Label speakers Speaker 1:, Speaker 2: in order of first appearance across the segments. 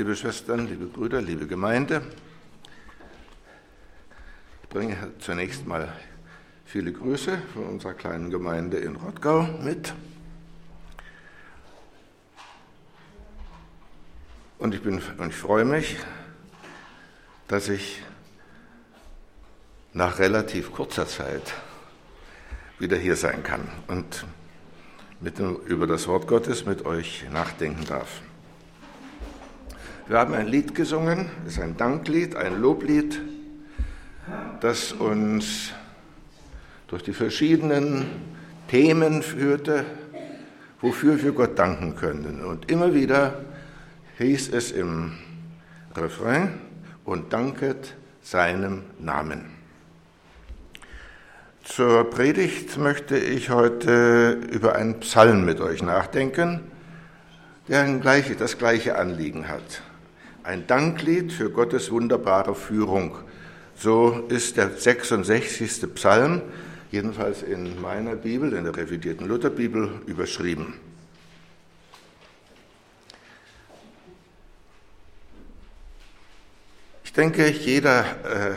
Speaker 1: Liebe Schwestern, liebe Brüder, liebe Gemeinde, ich bringe zunächst mal viele Grüße von unserer kleinen Gemeinde in Rottgau mit. Und ich, bin, und ich freue mich, dass ich nach relativ kurzer Zeit wieder hier sein kann und mit, über das Wort Gottes mit euch nachdenken darf. Wir haben ein Lied gesungen, es ist ein Danklied, ein Loblied, das uns durch die verschiedenen Themen führte, wofür wir Gott danken können. Und immer wieder hieß es im Refrain, und danket seinem Namen. Zur Predigt möchte ich heute über einen Psalm mit euch nachdenken, der das gleiche Anliegen hat ein Danklied für Gottes wunderbare Führung. So ist der 66. Psalm, jedenfalls in meiner Bibel, in der revidierten Lutherbibel, überschrieben. Ich denke, jeder äh,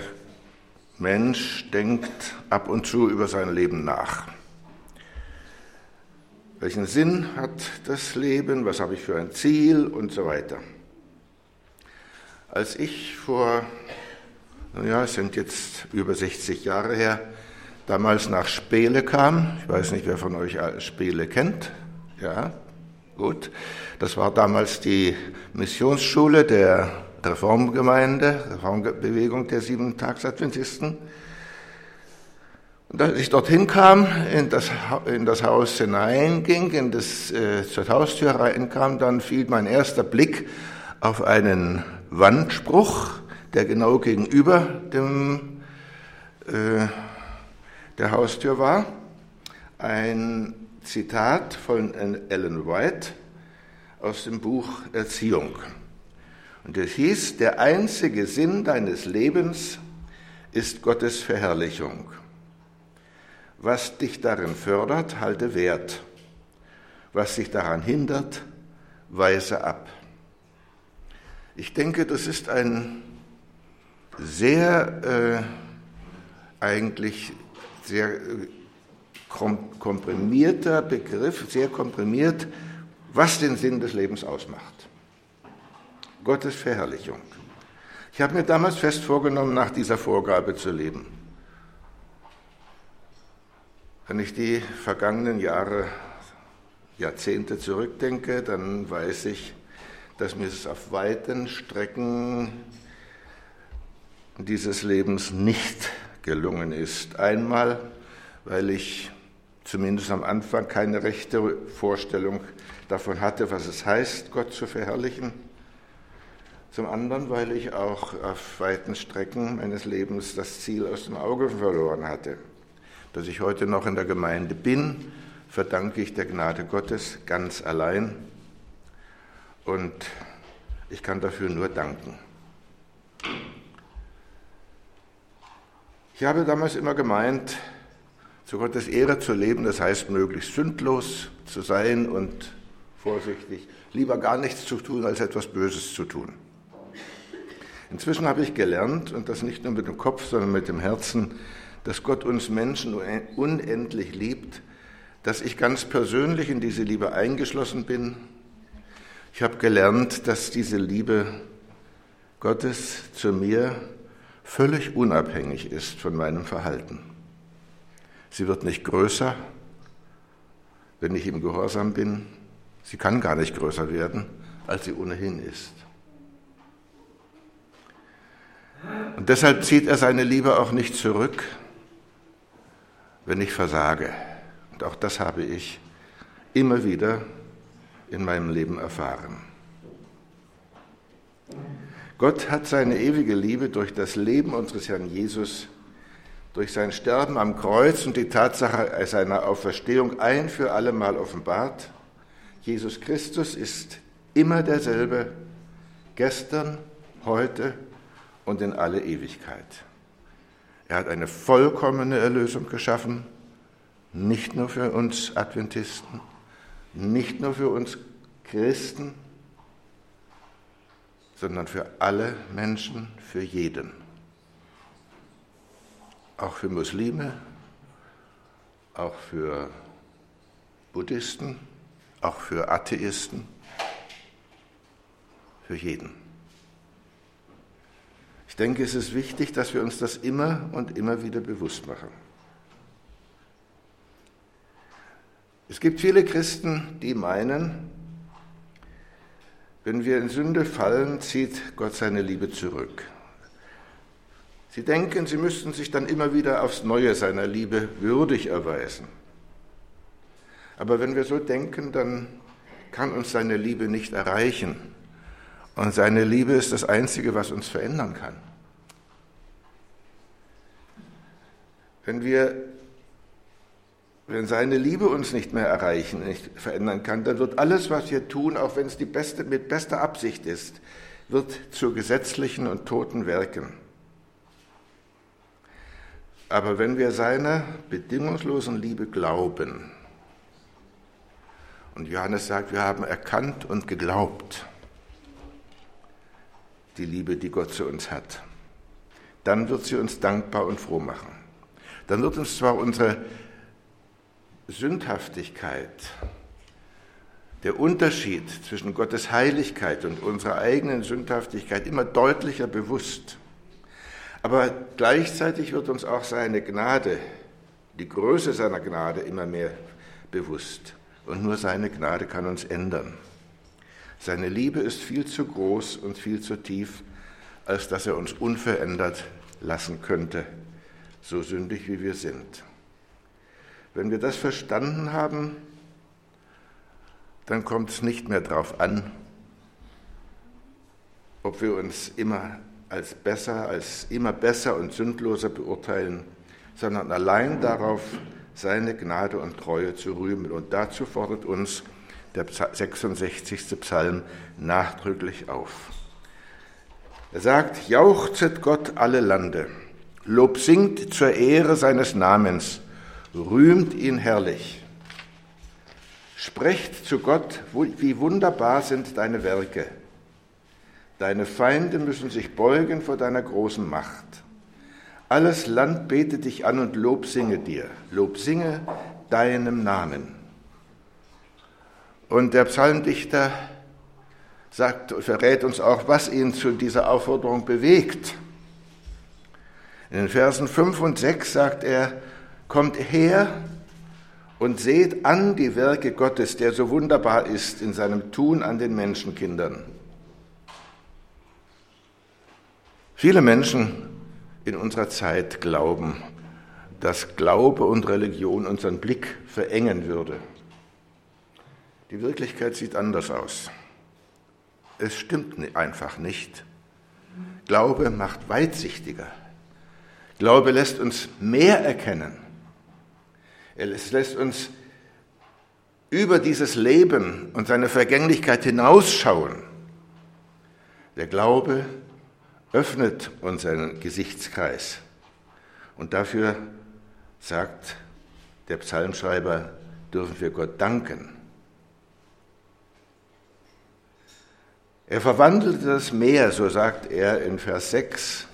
Speaker 1: Mensch denkt ab und zu über sein Leben nach. Welchen Sinn hat das Leben? Was habe ich für ein Ziel und so weiter? Als ich vor, ja, es sind jetzt über 60 Jahre her, damals nach Spele kam, ich weiß nicht, wer von euch Spele kennt, ja, gut, das war damals die Missionsschule der Reformgemeinde, Reformbewegung der sieben Tagsadventisten. Und als ich dorthin kam, in das, in das Haus hineinging, in das, äh, zur Haustür reinkam, dann fiel mein erster Blick auf einen Wandspruch, der genau gegenüber dem, äh, der Haustür war. Ein Zitat von Ellen White aus dem Buch Erziehung. Und es hieß, der einzige Sinn deines Lebens ist Gottes Verherrlichung. Was dich darin fördert, halte Wert. Was dich daran hindert, weise ab. Ich denke, das ist ein sehr, äh, eigentlich sehr äh, komprimierter Begriff, sehr komprimiert, was den Sinn des Lebens ausmacht. Gottes Verherrlichung. Ich habe mir damals fest vorgenommen, nach dieser Vorgabe zu leben. Wenn ich die vergangenen Jahre, Jahrzehnte zurückdenke, dann weiß ich, dass mir es auf weiten Strecken dieses Lebens nicht gelungen ist. Einmal, weil ich zumindest am Anfang keine rechte Vorstellung davon hatte, was es heißt, Gott zu verherrlichen. Zum anderen, weil ich auch auf weiten Strecken meines Lebens das Ziel aus dem Auge verloren hatte. Dass ich heute noch in der Gemeinde bin, verdanke ich der Gnade Gottes ganz allein und ich kann dafür nur danken. Ich habe damals immer gemeint, zu Gottes Ehre zu leben, das heißt möglichst sündlos zu sein und vorsichtig, lieber gar nichts zu tun, als etwas Böses zu tun. Inzwischen habe ich gelernt, und das nicht nur mit dem Kopf, sondern mit dem Herzen, dass Gott uns Menschen unendlich liebt, dass ich ganz persönlich in diese Liebe eingeschlossen bin ich habe gelernt, dass diese Liebe Gottes zu mir völlig unabhängig ist von meinem Verhalten. Sie wird nicht größer, wenn ich ihm gehorsam bin. Sie kann gar nicht größer werden, als sie ohnehin ist. Und deshalb zieht er seine Liebe auch nicht zurück, wenn ich versage. Und auch das habe ich immer wieder in meinem Leben erfahren. Gott hat seine ewige Liebe durch das Leben unseres Herrn Jesus, durch sein Sterben am Kreuz und die Tatsache seiner Auferstehung ein für alle Mal offenbart. Jesus Christus ist immer derselbe, gestern, heute und in alle Ewigkeit. Er hat eine vollkommene Erlösung geschaffen, nicht nur für uns Adventisten, nicht nur für uns Christen, sondern für alle Menschen, für jeden. Auch für Muslime, auch für Buddhisten, auch für Atheisten, für jeden. Ich denke, es ist wichtig, dass wir uns das immer und immer wieder bewusst machen. Es gibt viele Christen, die meinen, wenn wir in Sünde fallen, zieht Gott seine Liebe zurück. Sie denken, sie müssten sich dann immer wieder aufs Neue seiner Liebe würdig erweisen. Aber wenn wir so denken, dann kann uns seine Liebe nicht erreichen. Und seine Liebe ist das Einzige, was uns verändern kann. Wenn wir wenn seine Liebe uns nicht mehr erreichen, nicht verändern kann, dann wird alles, was wir tun, auch wenn es die beste, mit bester Absicht ist, wird zu gesetzlichen und toten Werken. Aber wenn wir seiner bedingungslosen Liebe glauben, und Johannes sagt, wir haben erkannt und geglaubt, die Liebe, die Gott zu uns hat, dann wird sie uns dankbar und froh machen. Dann wird uns zwar unsere Sündhaftigkeit, der Unterschied zwischen Gottes Heiligkeit und unserer eigenen Sündhaftigkeit immer deutlicher bewusst. Aber gleichzeitig wird uns auch seine Gnade, die Größe seiner Gnade immer mehr bewusst. Und nur seine Gnade kann uns ändern. Seine Liebe ist viel zu groß und viel zu tief, als dass er uns unverändert lassen könnte, so sündig wie wir sind. Wenn wir das verstanden haben, dann kommt es nicht mehr darauf an, ob wir uns immer als besser, als immer besser und sündloser beurteilen, sondern allein darauf, seine Gnade und Treue zu rühmen. Und dazu fordert uns der 66. Psalm nachdrücklich auf. Er sagt, jauchzet Gott alle Lande, Lob singt zur Ehre seines Namens, rühmt ihn herrlich. Sprecht zu Gott, wie wunderbar sind deine Werke. Deine Feinde müssen sich beugen vor deiner großen Macht. Alles Land bete dich an und Lob singe dir. Lob singe deinem Namen. Und der Psalmdichter sagt, verrät uns auch, was ihn zu dieser Aufforderung bewegt. In den Versen 5 und 6 sagt er, Kommt her und seht an die Werke Gottes, der so wunderbar ist in seinem Tun an den Menschenkindern. Viele Menschen in unserer Zeit glauben, dass Glaube und Religion unseren Blick verengen würde. Die Wirklichkeit sieht anders aus. Es stimmt einfach nicht. Glaube macht weitsichtiger. Glaube lässt uns mehr erkennen. Es lässt uns über dieses Leben und seine Vergänglichkeit hinausschauen. Der Glaube öffnet unseren Gesichtskreis. Und dafür, sagt der Psalmschreiber, dürfen wir Gott danken. Er verwandelte das Meer, so sagt er in Vers 6,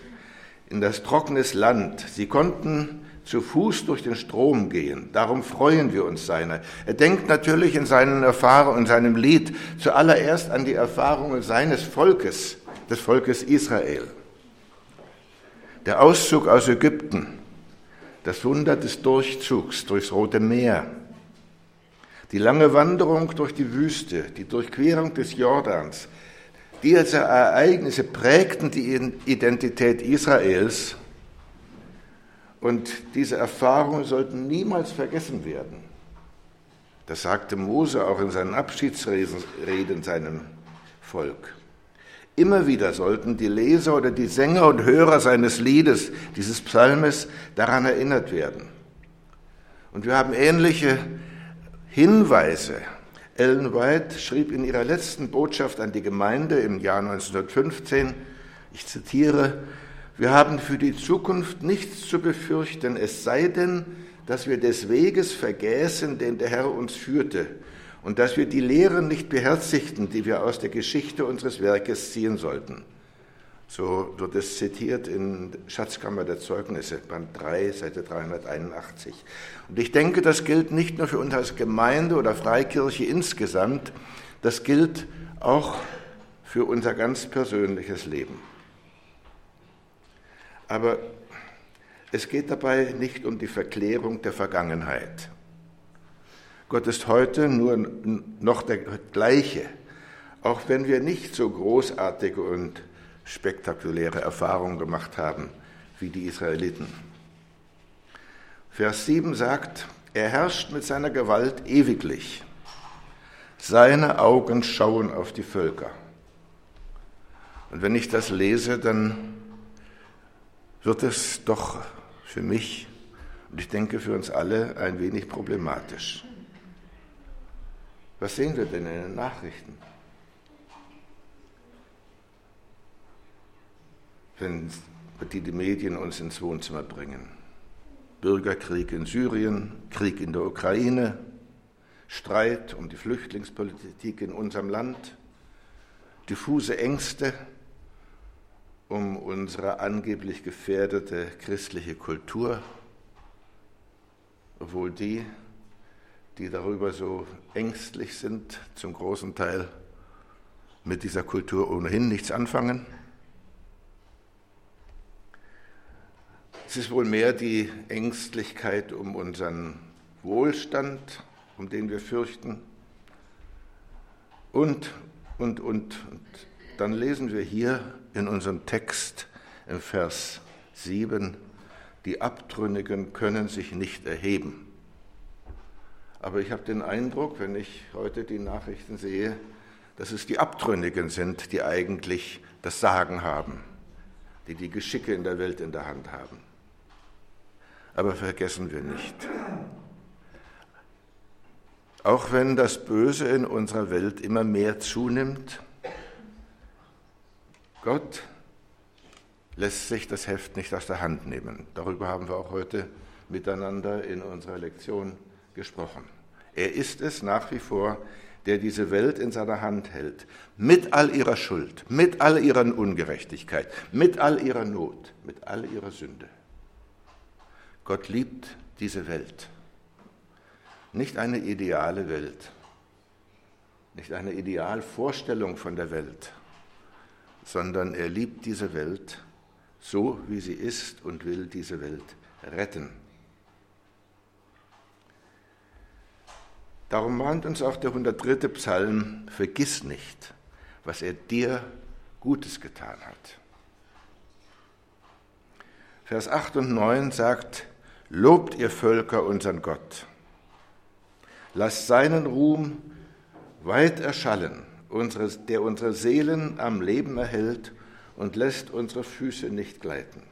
Speaker 1: in das trockenes Land. Sie konnten zu Fuß durch den Strom gehen. Darum freuen wir uns seiner. Er denkt natürlich in seinen Erfahrungen, in seinem Lied zuallererst an die Erfahrungen seines Volkes, des Volkes Israel. Der Auszug aus Ägypten, das Wunder des Durchzugs durchs Rote Meer, die lange Wanderung durch die Wüste, die Durchquerung des Jordans, diese Ereignisse prägten die Identität Israels und diese Erfahrungen sollten niemals vergessen werden. Das sagte Mose auch in seinen Abschiedsreden seinem Volk. Immer wieder sollten die Leser oder die Sänger und Hörer seines Liedes, dieses Psalmes, daran erinnert werden. Und wir haben ähnliche Hinweise. Ellen White schrieb in ihrer letzten Botschaft an die Gemeinde im Jahr 1915, ich zitiere, wir haben für die Zukunft nichts zu befürchten, es sei denn, dass wir des Weges vergäßen, den der Herr uns führte, und dass wir die Lehren nicht beherzigten, die wir aus der Geschichte unseres Werkes ziehen sollten. So wird es zitiert in Schatzkammer der Zeugnisse, Band 3, Seite 381. Und ich denke, das gilt nicht nur für uns als Gemeinde oder Freikirche insgesamt, das gilt auch für unser ganz persönliches Leben. Aber es geht dabei nicht um die Verklärung der Vergangenheit. Gott ist heute nur noch der gleiche, auch wenn wir nicht so großartige und spektakuläre Erfahrungen gemacht haben wie die Israeliten. Vers 7 sagt, er herrscht mit seiner Gewalt ewiglich. Seine Augen schauen auf die Völker. Und wenn ich das lese, dann wird es doch für mich und ich denke für uns alle ein wenig problematisch. Was sehen wir denn in den Nachrichten? Wenn die, die Medien uns ins Wohnzimmer bringen. Bürgerkrieg in Syrien, Krieg in der Ukraine, Streit um die Flüchtlingspolitik in unserem Land, diffuse Ängste um unsere angeblich gefährdete christliche Kultur, obwohl die, die darüber so ängstlich sind, zum großen Teil mit dieser Kultur ohnehin nichts anfangen. Es ist wohl mehr die Ängstlichkeit um unseren Wohlstand, um den wir fürchten. Und, und, und, und dann lesen wir hier in unserem Text im Vers 7, die Abtrünnigen können sich nicht erheben. Aber ich habe den Eindruck, wenn ich heute die Nachrichten sehe, dass es die Abtrünnigen sind, die eigentlich das Sagen haben, die die Geschicke in der Welt in der Hand haben. Aber vergessen wir nicht, auch wenn das Böse in unserer Welt immer mehr zunimmt, Gott lässt sich das Heft nicht aus der Hand nehmen. Darüber haben wir auch heute miteinander in unserer Lektion gesprochen. Er ist es nach wie vor, der diese Welt in seiner Hand hält, mit all ihrer Schuld, mit all ihrer Ungerechtigkeit, mit all ihrer Not, mit all ihrer Sünde. Gott liebt diese Welt. Nicht eine ideale Welt, nicht eine Idealvorstellung von der Welt, sondern er liebt diese Welt so, wie sie ist und will diese Welt retten. Darum mahnt uns auch der 103. Psalm, vergiss nicht, was er dir Gutes getan hat. Vers 8 und 9 sagt, Lobt ihr Völker unseren Gott, lasst seinen Ruhm weit erschallen unseres, der unsere Seelen am Leben erhält und lässt unsere Füße nicht gleiten.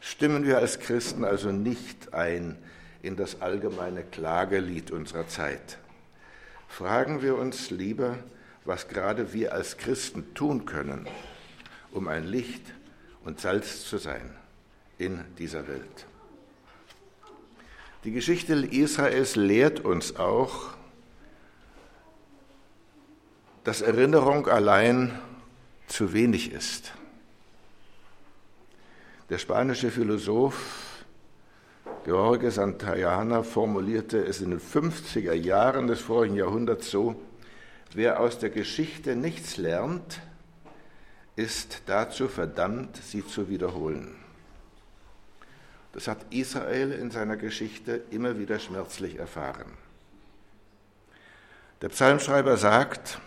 Speaker 1: Stimmen wir als Christen also nicht ein in das allgemeine Klagelied unserer Zeit. Fragen wir uns lieber, was gerade wir als Christen tun können, um ein Licht und Salz zu sein in dieser Welt. Die Geschichte Israels lehrt uns auch, dass Erinnerung allein zu wenig ist. Der spanische Philosoph George Santayana formulierte es in den 50er Jahren des vorigen Jahrhunderts so, wer aus der Geschichte nichts lernt, ist dazu verdammt, sie zu wiederholen. Das hat Israel in seiner Geschichte immer wieder schmerzlich erfahren. Der Psalmschreiber sagt,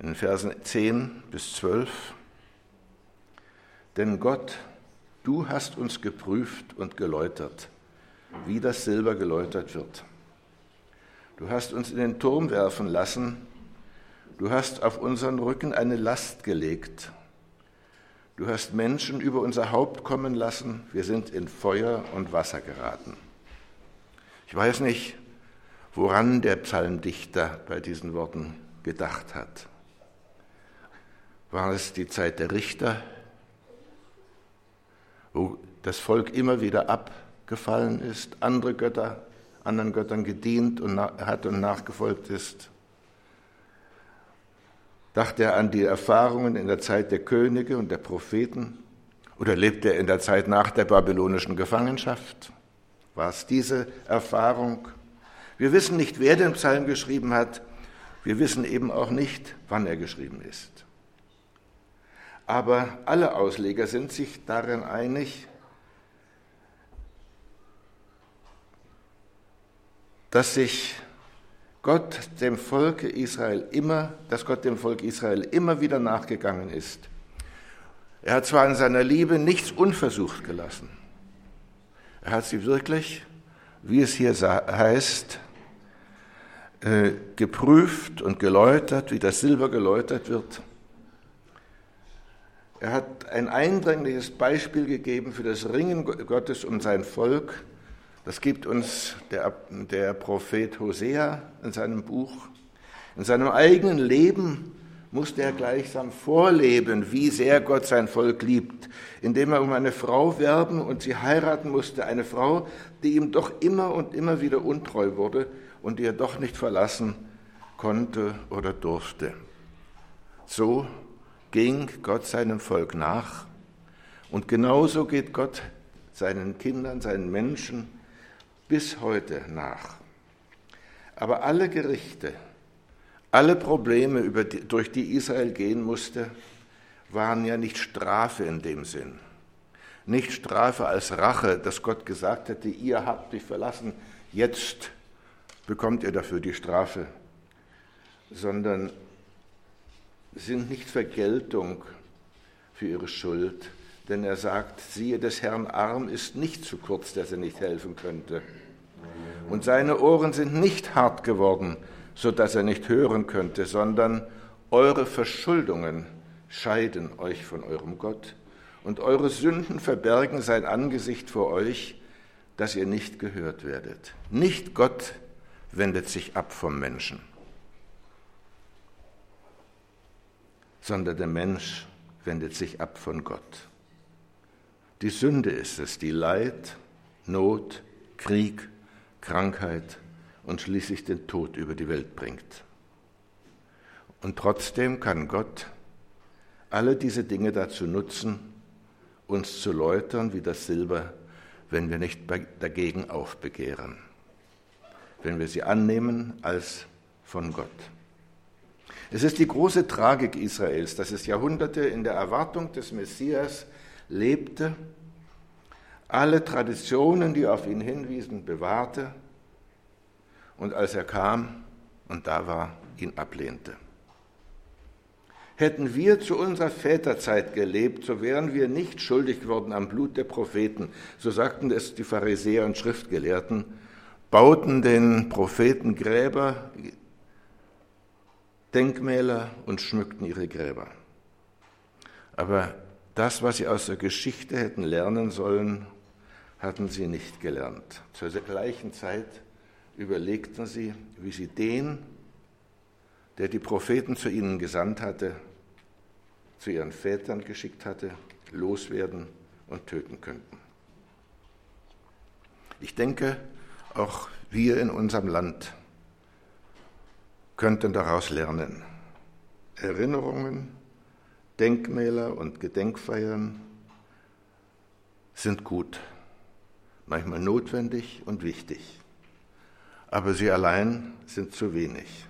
Speaker 1: in den Versen 10 bis 12. Denn Gott, du hast uns geprüft und geläutert, wie das Silber geläutert wird. Du hast uns in den Turm werfen lassen, du hast auf unseren Rücken eine Last gelegt. Du hast Menschen über unser Haupt kommen lassen, wir sind in Feuer und Wasser geraten. Ich weiß nicht, woran der Psalmdichter bei diesen Worten gedacht hat. War es die Zeit der Richter, wo das Volk immer wieder abgefallen ist, andere Götter anderen Göttern gedient und hat und nachgefolgt ist? Dachte er an die Erfahrungen in der Zeit der Könige und der Propheten? Oder lebte er in der Zeit nach der babylonischen Gefangenschaft? War es diese Erfahrung? Wir wissen nicht, wer den Psalm geschrieben hat. Wir wissen eben auch nicht, wann er geschrieben ist. Aber alle Ausleger sind sich darin einig, dass sich Gott dem Volk Israel immer, dass Gott dem Volk Israel immer wieder nachgegangen ist. Er hat zwar in seiner Liebe nichts unversucht gelassen. Er hat sie wirklich, wie es hier heißt, äh, geprüft und geläutert, wie das Silber geläutert wird. Er hat ein eindringliches Beispiel gegeben für das Ringen Gottes um sein Volk das gibt uns der, der Prophet Hosea in seinem Buch. In seinem eigenen Leben musste er gleichsam vorleben, wie sehr Gott sein Volk liebt, indem er um eine Frau werben und sie heiraten musste, eine Frau, die ihm doch immer und immer wieder untreu wurde und die er doch nicht verlassen konnte oder durfte. So ging Gott seinem Volk nach und genauso geht Gott seinen Kindern, seinen Menschen bis heute nach. Aber alle Gerichte, alle Probleme, die, durch die Israel gehen musste, waren ja nicht Strafe in dem Sinn. Nicht Strafe als Rache, dass Gott gesagt hätte, ihr habt mich verlassen, jetzt bekommt ihr dafür die Strafe, sondern sind nicht Vergeltung für ihre Schuld, denn er sagt, siehe, des Herrn Arm ist nicht zu kurz, dass er nicht helfen könnte. Und seine Ohren sind nicht hart geworden, so dass er nicht hören könnte, sondern eure Verschuldungen scheiden euch von eurem Gott und eure Sünden verbergen sein Angesicht vor euch, dass ihr nicht gehört werdet. Nicht Gott wendet sich ab vom Menschen, sondern der Mensch wendet sich ab von Gott. Die Sünde ist es, die Leid, Not, Krieg, Krankheit und schließlich den Tod über die Welt bringt. Und trotzdem kann Gott alle diese Dinge dazu nutzen, uns zu läutern wie das Silber, wenn wir nicht dagegen aufbegehren, wenn wir sie annehmen als von Gott. Es ist die große Tragik Israels, dass es Jahrhunderte in der Erwartung des Messias lebte, alle Traditionen, die auf ihn hinwiesen, bewahrte und als er kam und da war, ihn ablehnte. Hätten wir zu unserer Väterzeit gelebt, so wären wir nicht schuldig geworden am Blut der Propheten. So sagten es die Pharisäer und Schriftgelehrten, bauten den Propheten Gräber, Denkmäler und schmückten ihre Gräber. Aber das, was sie aus der Geschichte hätten lernen sollen, hatten sie nicht gelernt. Zur gleichen Zeit überlegten sie, wie sie den, der die Propheten zu ihnen gesandt hatte, zu ihren Vätern geschickt hatte, loswerden und töten könnten. Ich denke, auch wir in unserem Land könnten daraus lernen. Erinnerungen Denkmäler und Gedenkfeiern sind gut, manchmal notwendig und wichtig, aber sie allein sind zu wenig.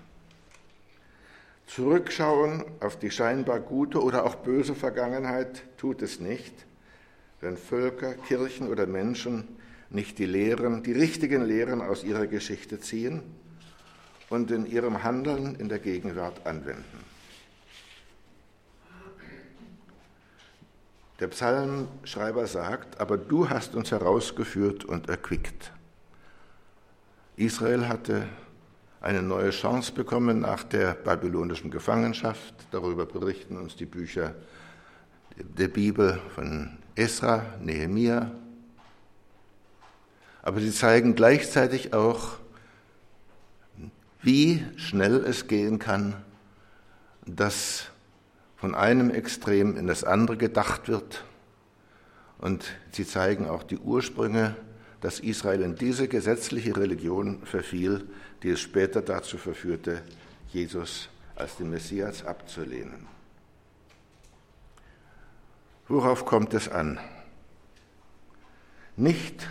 Speaker 1: Zurückschauen auf die scheinbar gute oder auch böse Vergangenheit tut es nicht, wenn Völker, Kirchen oder Menschen nicht die Lehren, die richtigen Lehren aus ihrer Geschichte ziehen und in ihrem Handeln in der Gegenwart anwenden. Der Psalmschreiber sagt, aber du hast uns herausgeführt und erquickt. Israel hatte eine neue Chance bekommen nach der babylonischen Gefangenschaft. Darüber berichten uns die Bücher der Bibel von Esra, Nehemia. Aber sie zeigen gleichzeitig auch, wie schnell es gehen kann, dass von einem Extrem in das andere gedacht wird. Und sie zeigen auch die Ursprünge dass Israel in diese gesetzliche Religion verfiel, die es später dazu verführte, Jesus als den Messias abzulehnen. Worauf kommt es an? Nicht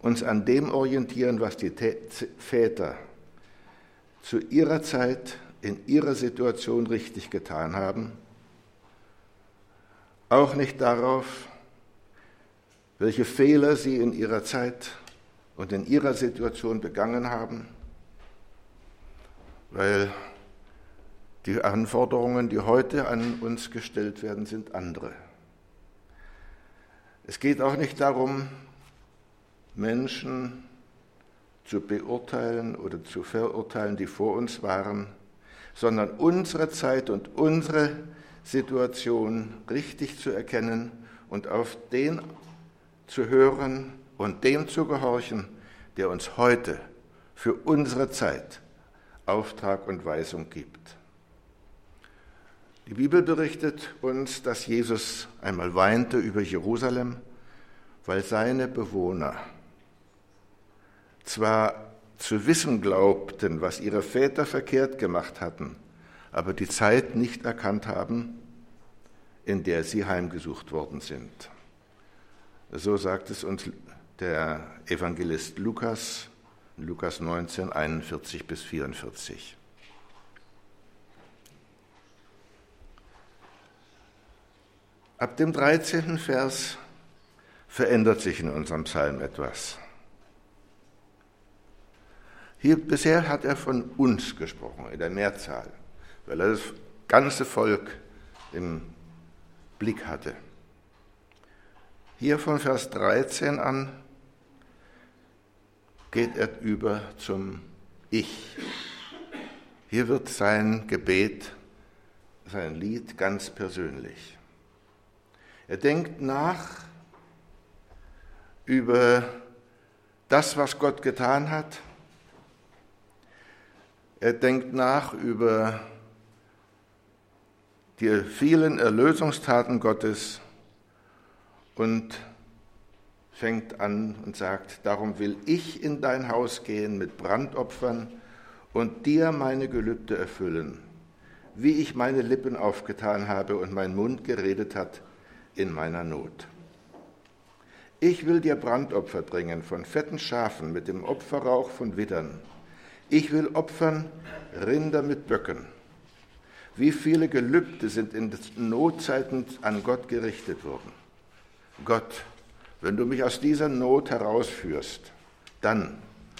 Speaker 1: uns an dem orientieren, was die Väter zu ihrer Zeit in ihrer Situation richtig getan haben, auch nicht darauf, welche Fehler sie in ihrer Zeit und in ihrer Situation begangen haben, weil die Anforderungen, die heute an uns gestellt werden, sind andere. Es geht auch nicht darum, Menschen zu beurteilen oder zu verurteilen, die vor uns waren, sondern unsere Zeit und unsere Situation richtig zu erkennen und auf den zu hören und dem zu gehorchen, der uns heute für unsere Zeit Auftrag und Weisung gibt. Die Bibel berichtet uns, dass Jesus einmal weinte über Jerusalem, weil seine Bewohner zwar zu wissen glaubten, was ihre Väter verkehrt gemacht hatten, aber die Zeit nicht erkannt haben, in der sie heimgesucht worden sind. So sagt es uns der Evangelist Lukas, Lukas 19, 41 bis 44. Ab dem 13. Vers verändert sich in unserem Psalm etwas. Hier bisher hat er von uns gesprochen, in der Mehrzahl, weil er das ganze Volk im Blick hatte. Hier von Vers 13 an geht er über zum Ich. Hier wird sein Gebet, sein Lied ganz persönlich. Er denkt nach über das, was Gott getan hat. Er denkt nach über die vielen Erlösungstaten Gottes und fängt an und sagt, darum will ich in dein Haus gehen mit Brandopfern und dir meine Gelübde erfüllen, wie ich meine Lippen aufgetan habe und mein Mund geredet hat in meiner Not. Ich will dir Brandopfer bringen von fetten Schafen mit dem Opferrauch von Widdern. Ich will opfern Rinder mit Böcken. Wie viele Gelübde sind in Notzeiten an Gott gerichtet worden? Gott, wenn du mich aus dieser Not herausführst, dann,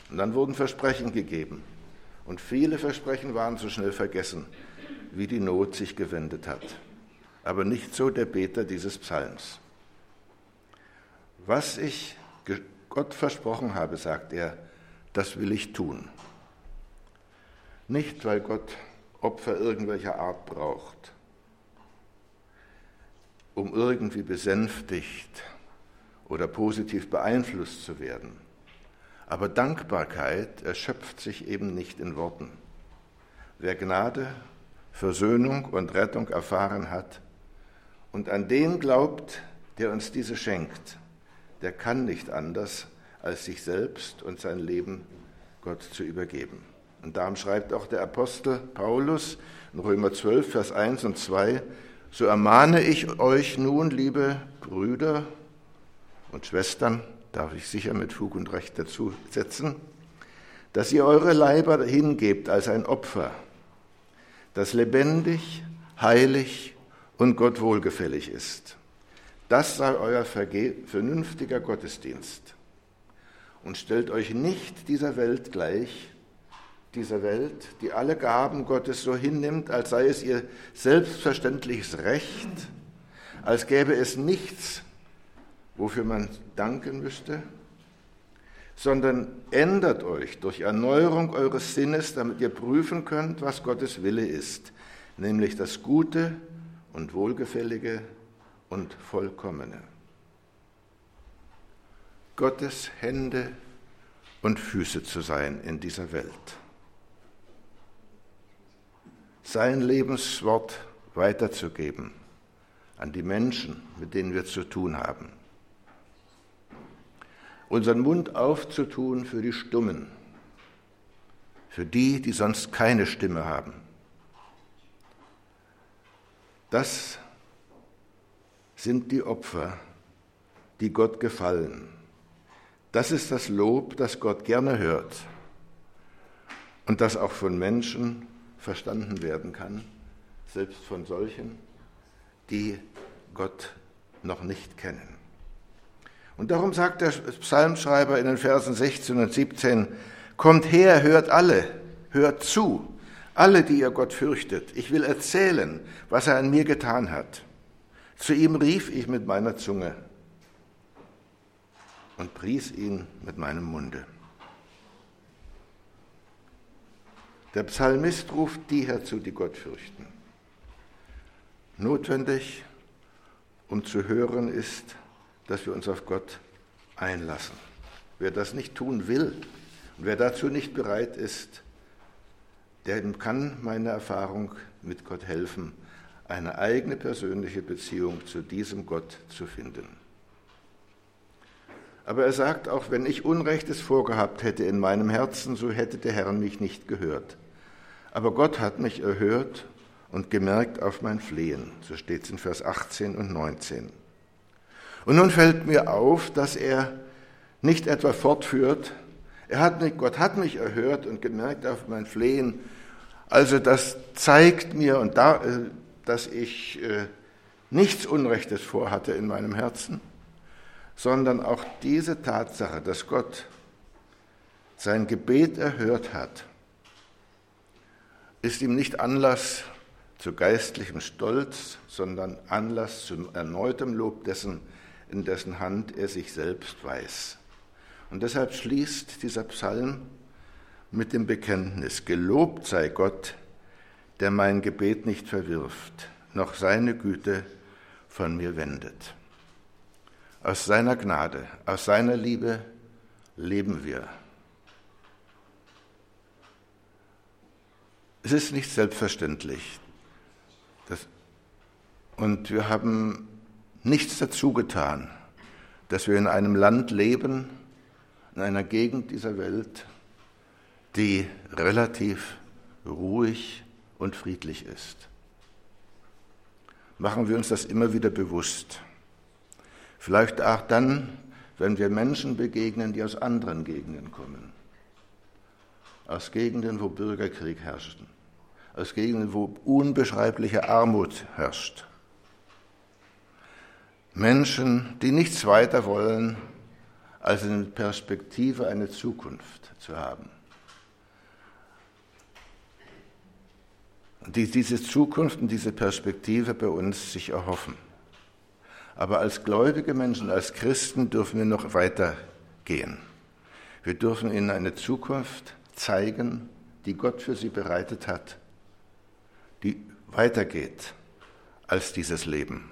Speaker 1: und dann wurden Versprechen gegeben. Und viele Versprechen waren so schnell vergessen, wie die Not sich gewendet hat. Aber nicht so der Beter dieses Psalms. Was ich Gott versprochen habe, sagt er, das will ich tun. Nicht, weil Gott Opfer irgendwelcher Art braucht, um irgendwie besänftigt oder positiv beeinflusst zu werden. Aber Dankbarkeit erschöpft sich eben nicht in Worten. Wer Gnade, Versöhnung und Rettung erfahren hat und an den glaubt, der uns diese schenkt, der kann nicht anders, als sich selbst und sein Leben Gott zu übergeben. Und darum schreibt auch der Apostel Paulus in Römer 12, Vers 1 und 2, so ermahne ich euch nun, liebe Brüder und Schwestern, darf ich sicher mit Fug und Recht dazu setzen, dass ihr eure Leiber hingebt als ein Opfer, das lebendig, heilig und Gott wohlgefällig ist. Das sei euer vernünftiger Gottesdienst. Und stellt euch nicht dieser Welt gleich, dieser Welt, die alle Gaben Gottes so hinnimmt, als sei es ihr selbstverständliches Recht, als gäbe es nichts, wofür man danken müsste, sondern ändert euch durch Erneuerung eures Sinnes, damit ihr prüfen könnt, was Gottes Wille ist, nämlich das Gute und Wohlgefällige und Vollkommene. Gottes Hände und Füße zu sein in dieser Welt. Sein Lebenswort weiterzugeben an die Menschen, mit denen wir zu tun haben. unseren Mund aufzutun für die Stummen, für die, die sonst keine Stimme haben. Das sind die Opfer, die Gott gefallen. Das ist das Lob, das Gott gerne hört und das auch von Menschen verstanden werden kann, selbst von solchen, die Gott noch nicht kennen. Und darum sagt der Psalmschreiber in den Versen 16 und 17, Kommt her, hört alle, hört zu, alle, die ihr Gott fürchtet. Ich will erzählen, was er an mir getan hat. Zu ihm rief ich mit meiner Zunge und pries ihn mit meinem Munde. Der Psalmist ruft die herzu, die Gott fürchten. Notwendig, um zu hören, ist, dass wir uns auf Gott einlassen. Wer das nicht tun will und wer dazu nicht bereit ist, dem kann meine Erfahrung mit Gott helfen, eine eigene persönliche Beziehung zu diesem Gott zu finden. Aber er sagt auch, wenn ich Unrechtes vorgehabt hätte in meinem Herzen, so hätte der Herr mich nicht gehört. Aber Gott hat mich erhört und gemerkt auf mein Flehen. So steht es in Vers 18 und 19. Und nun fällt mir auf, dass er nicht etwa fortführt, er hat mich, Gott hat mich erhört und gemerkt auf mein Flehen. Also das zeigt mir, und da, äh, dass ich äh, nichts Unrechtes vorhatte in meinem Herzen, sondern auch diese Tatsache, dass Gott sein Gebet erhört hat ist ihm nicht Anlass zu geistlichem Stolz, sondern Anlass zum erneutem Lob dessen, in dessen Hand er sich selbst weiß. Und deshalb schließt dieser Psalm mit dem Bekenntnis, gelobt sei Gott, der mein Gebet nicht verwirft, noch seine Güte von mir wendet. Aus seiner Gnade, aus seiner Liebe leben wir. Es ist nicht selbstverständlich. Das, und wir haben nichts dazu getan, dass wir in einem Land leben, in einer Gegend dieser Welt, die relativ ruhig und friedlich ist. Machen wir uns das immer wieder bewusst. Vielleicht auch dann, wenn wir Menschen begegnen, die aus anderen Gegenden kommen. Aus Gegenden, wo Bürgerkrieg herrschten aus Gegenden, wo unbeschreibliche Armut herrscht. Menschen, die nichts weiter wollen, als eine Perspektive, eine Zukunft zu haben. Die diese Zukunft und diese Perspektive bei uns sich erhoffen. Aber als gläubige Menschen, als Christen dürfen wir noch weiter gehen. Wir dürfen ihnen eine Zukunft zeigen, die Gott für sie bereitet hat die weitergeht als dieses Leben,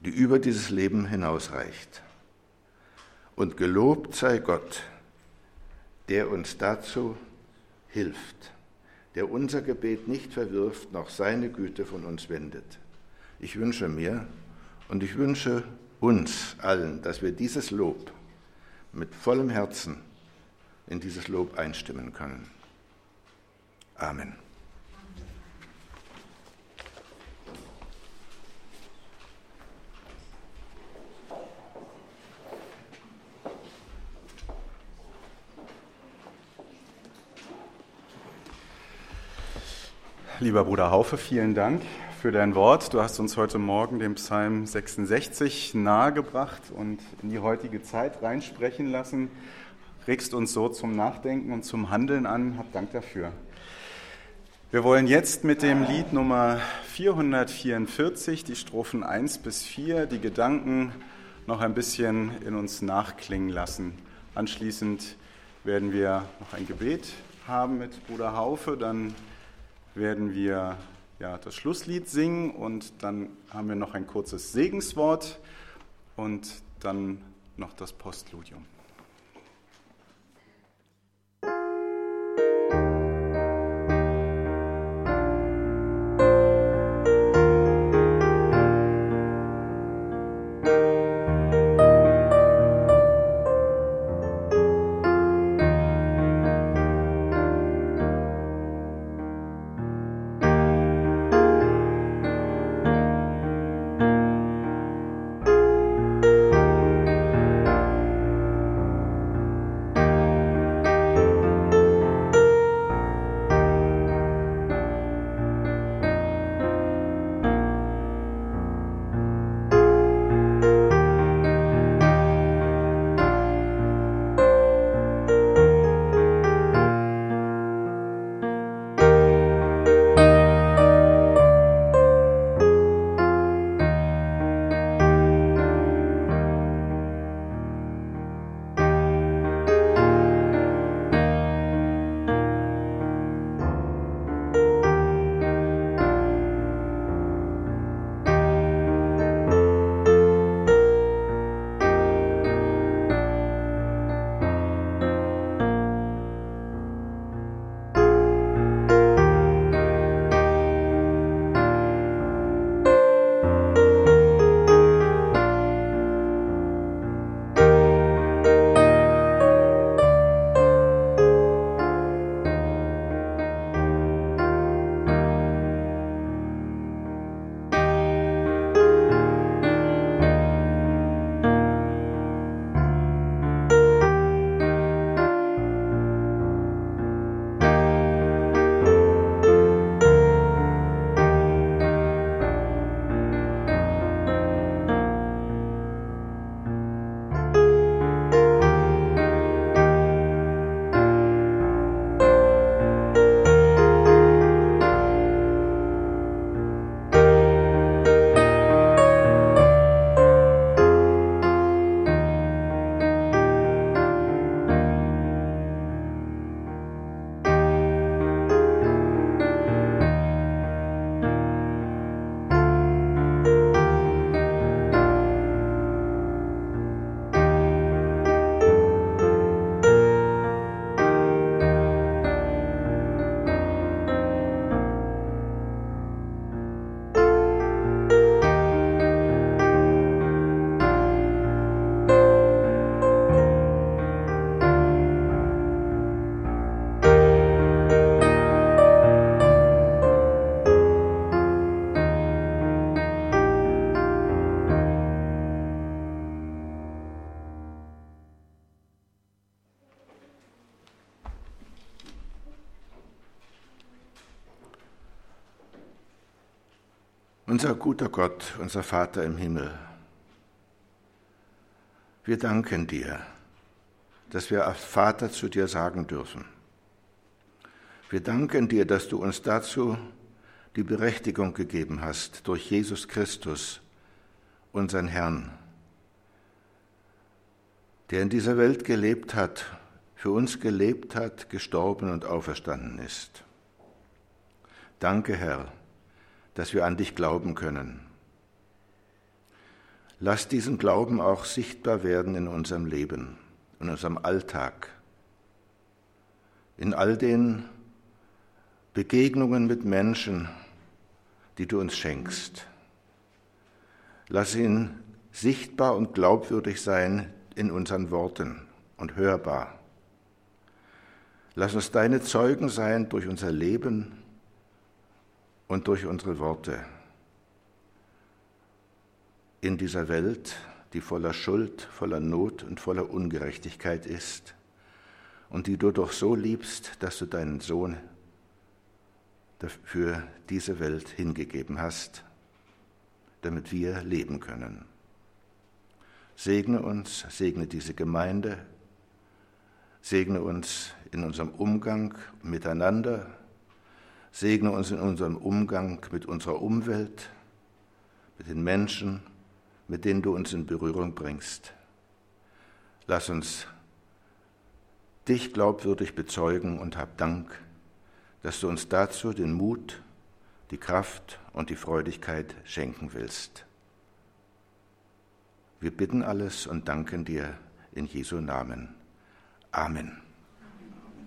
Speaker 1: die über dieses Leben hinausreicht. Und gelobt sei Gott, der uns dazu hilft, der unser Gebet nicht verwirft, noch seine Güte von uns wendet. Ich wünsche mir und ich wünsche uns allen, dass wir dieses Lob mit vollem Herzen in dieses Lob einstimmen können. Amen.
Speaker 2: Lieber Bruder Haufe, vielen Dank für dein Wort. Du hast uns heute Morgen den Psalm 66 nahegebracht und in die heutige Zeit reinsprechen lassen. Regst uns so zum Nachdenken und zum Handeln an. Hab Dank dafür. Wir wollen jetzt mit dem Lied Nummer 444, die Strophen 1 bis 4, die Gedanken noch ein bisschen in uns nachklingen lassen. Anschließend werden wir noch ein Gebet haben mit Bruder Haufe, dann werden wir ja, das Schlusslied singen und dann haben wir noch ein kurzes Segenswort und dann noch das Postludium.
Speaker 1: Unser guter Gott, unser Vater im Himmel, wir danken dir, dass wir als Vater zu dir sagen dürfen. Wir danken dir, dass du uns dazu die Berechtigung gegeben hast durch Jesus Christus, unseren Herrn, der in dieser Welt gelebt hat, für uns gelebt hat, gestorben und auferstanden ist. Danke, Herr, dass wir an dich glauben können. Lass diesen Glauben auch sichtbar werden in unserem Leben, in unserem Alltag, in all den Begegnungen mit Menschen, die du uns schenkst. Lass ihn sichtbar und glaubwürdig sein in unseren Worten und hörbar. Lass uns deine Zeugen sein durch unser Leben und durch unsere Worte. In dieser Welt, die voller Schuld, voller Not und voller Ungerechtigkeit ist und die du doch so liebst, dass du deinen Sohn für diese Welt hingegeben hast, damit wir leben können. Segne uns, segne diese Gemeinde, segne uns in unserem Umgang miteinander, Segne uns in unserem Umgang mit unserer Umwelt, mit den Menschen, mit denen du uns in Berührung bringst. Lass uns dich glaubwürdig bezeugen und hab Dank, dass du uns dazu den Mut, die Kraft und die Freudigkeit schenken willst. Wir bitten alles und danken dir in Jesu Namen. Amen.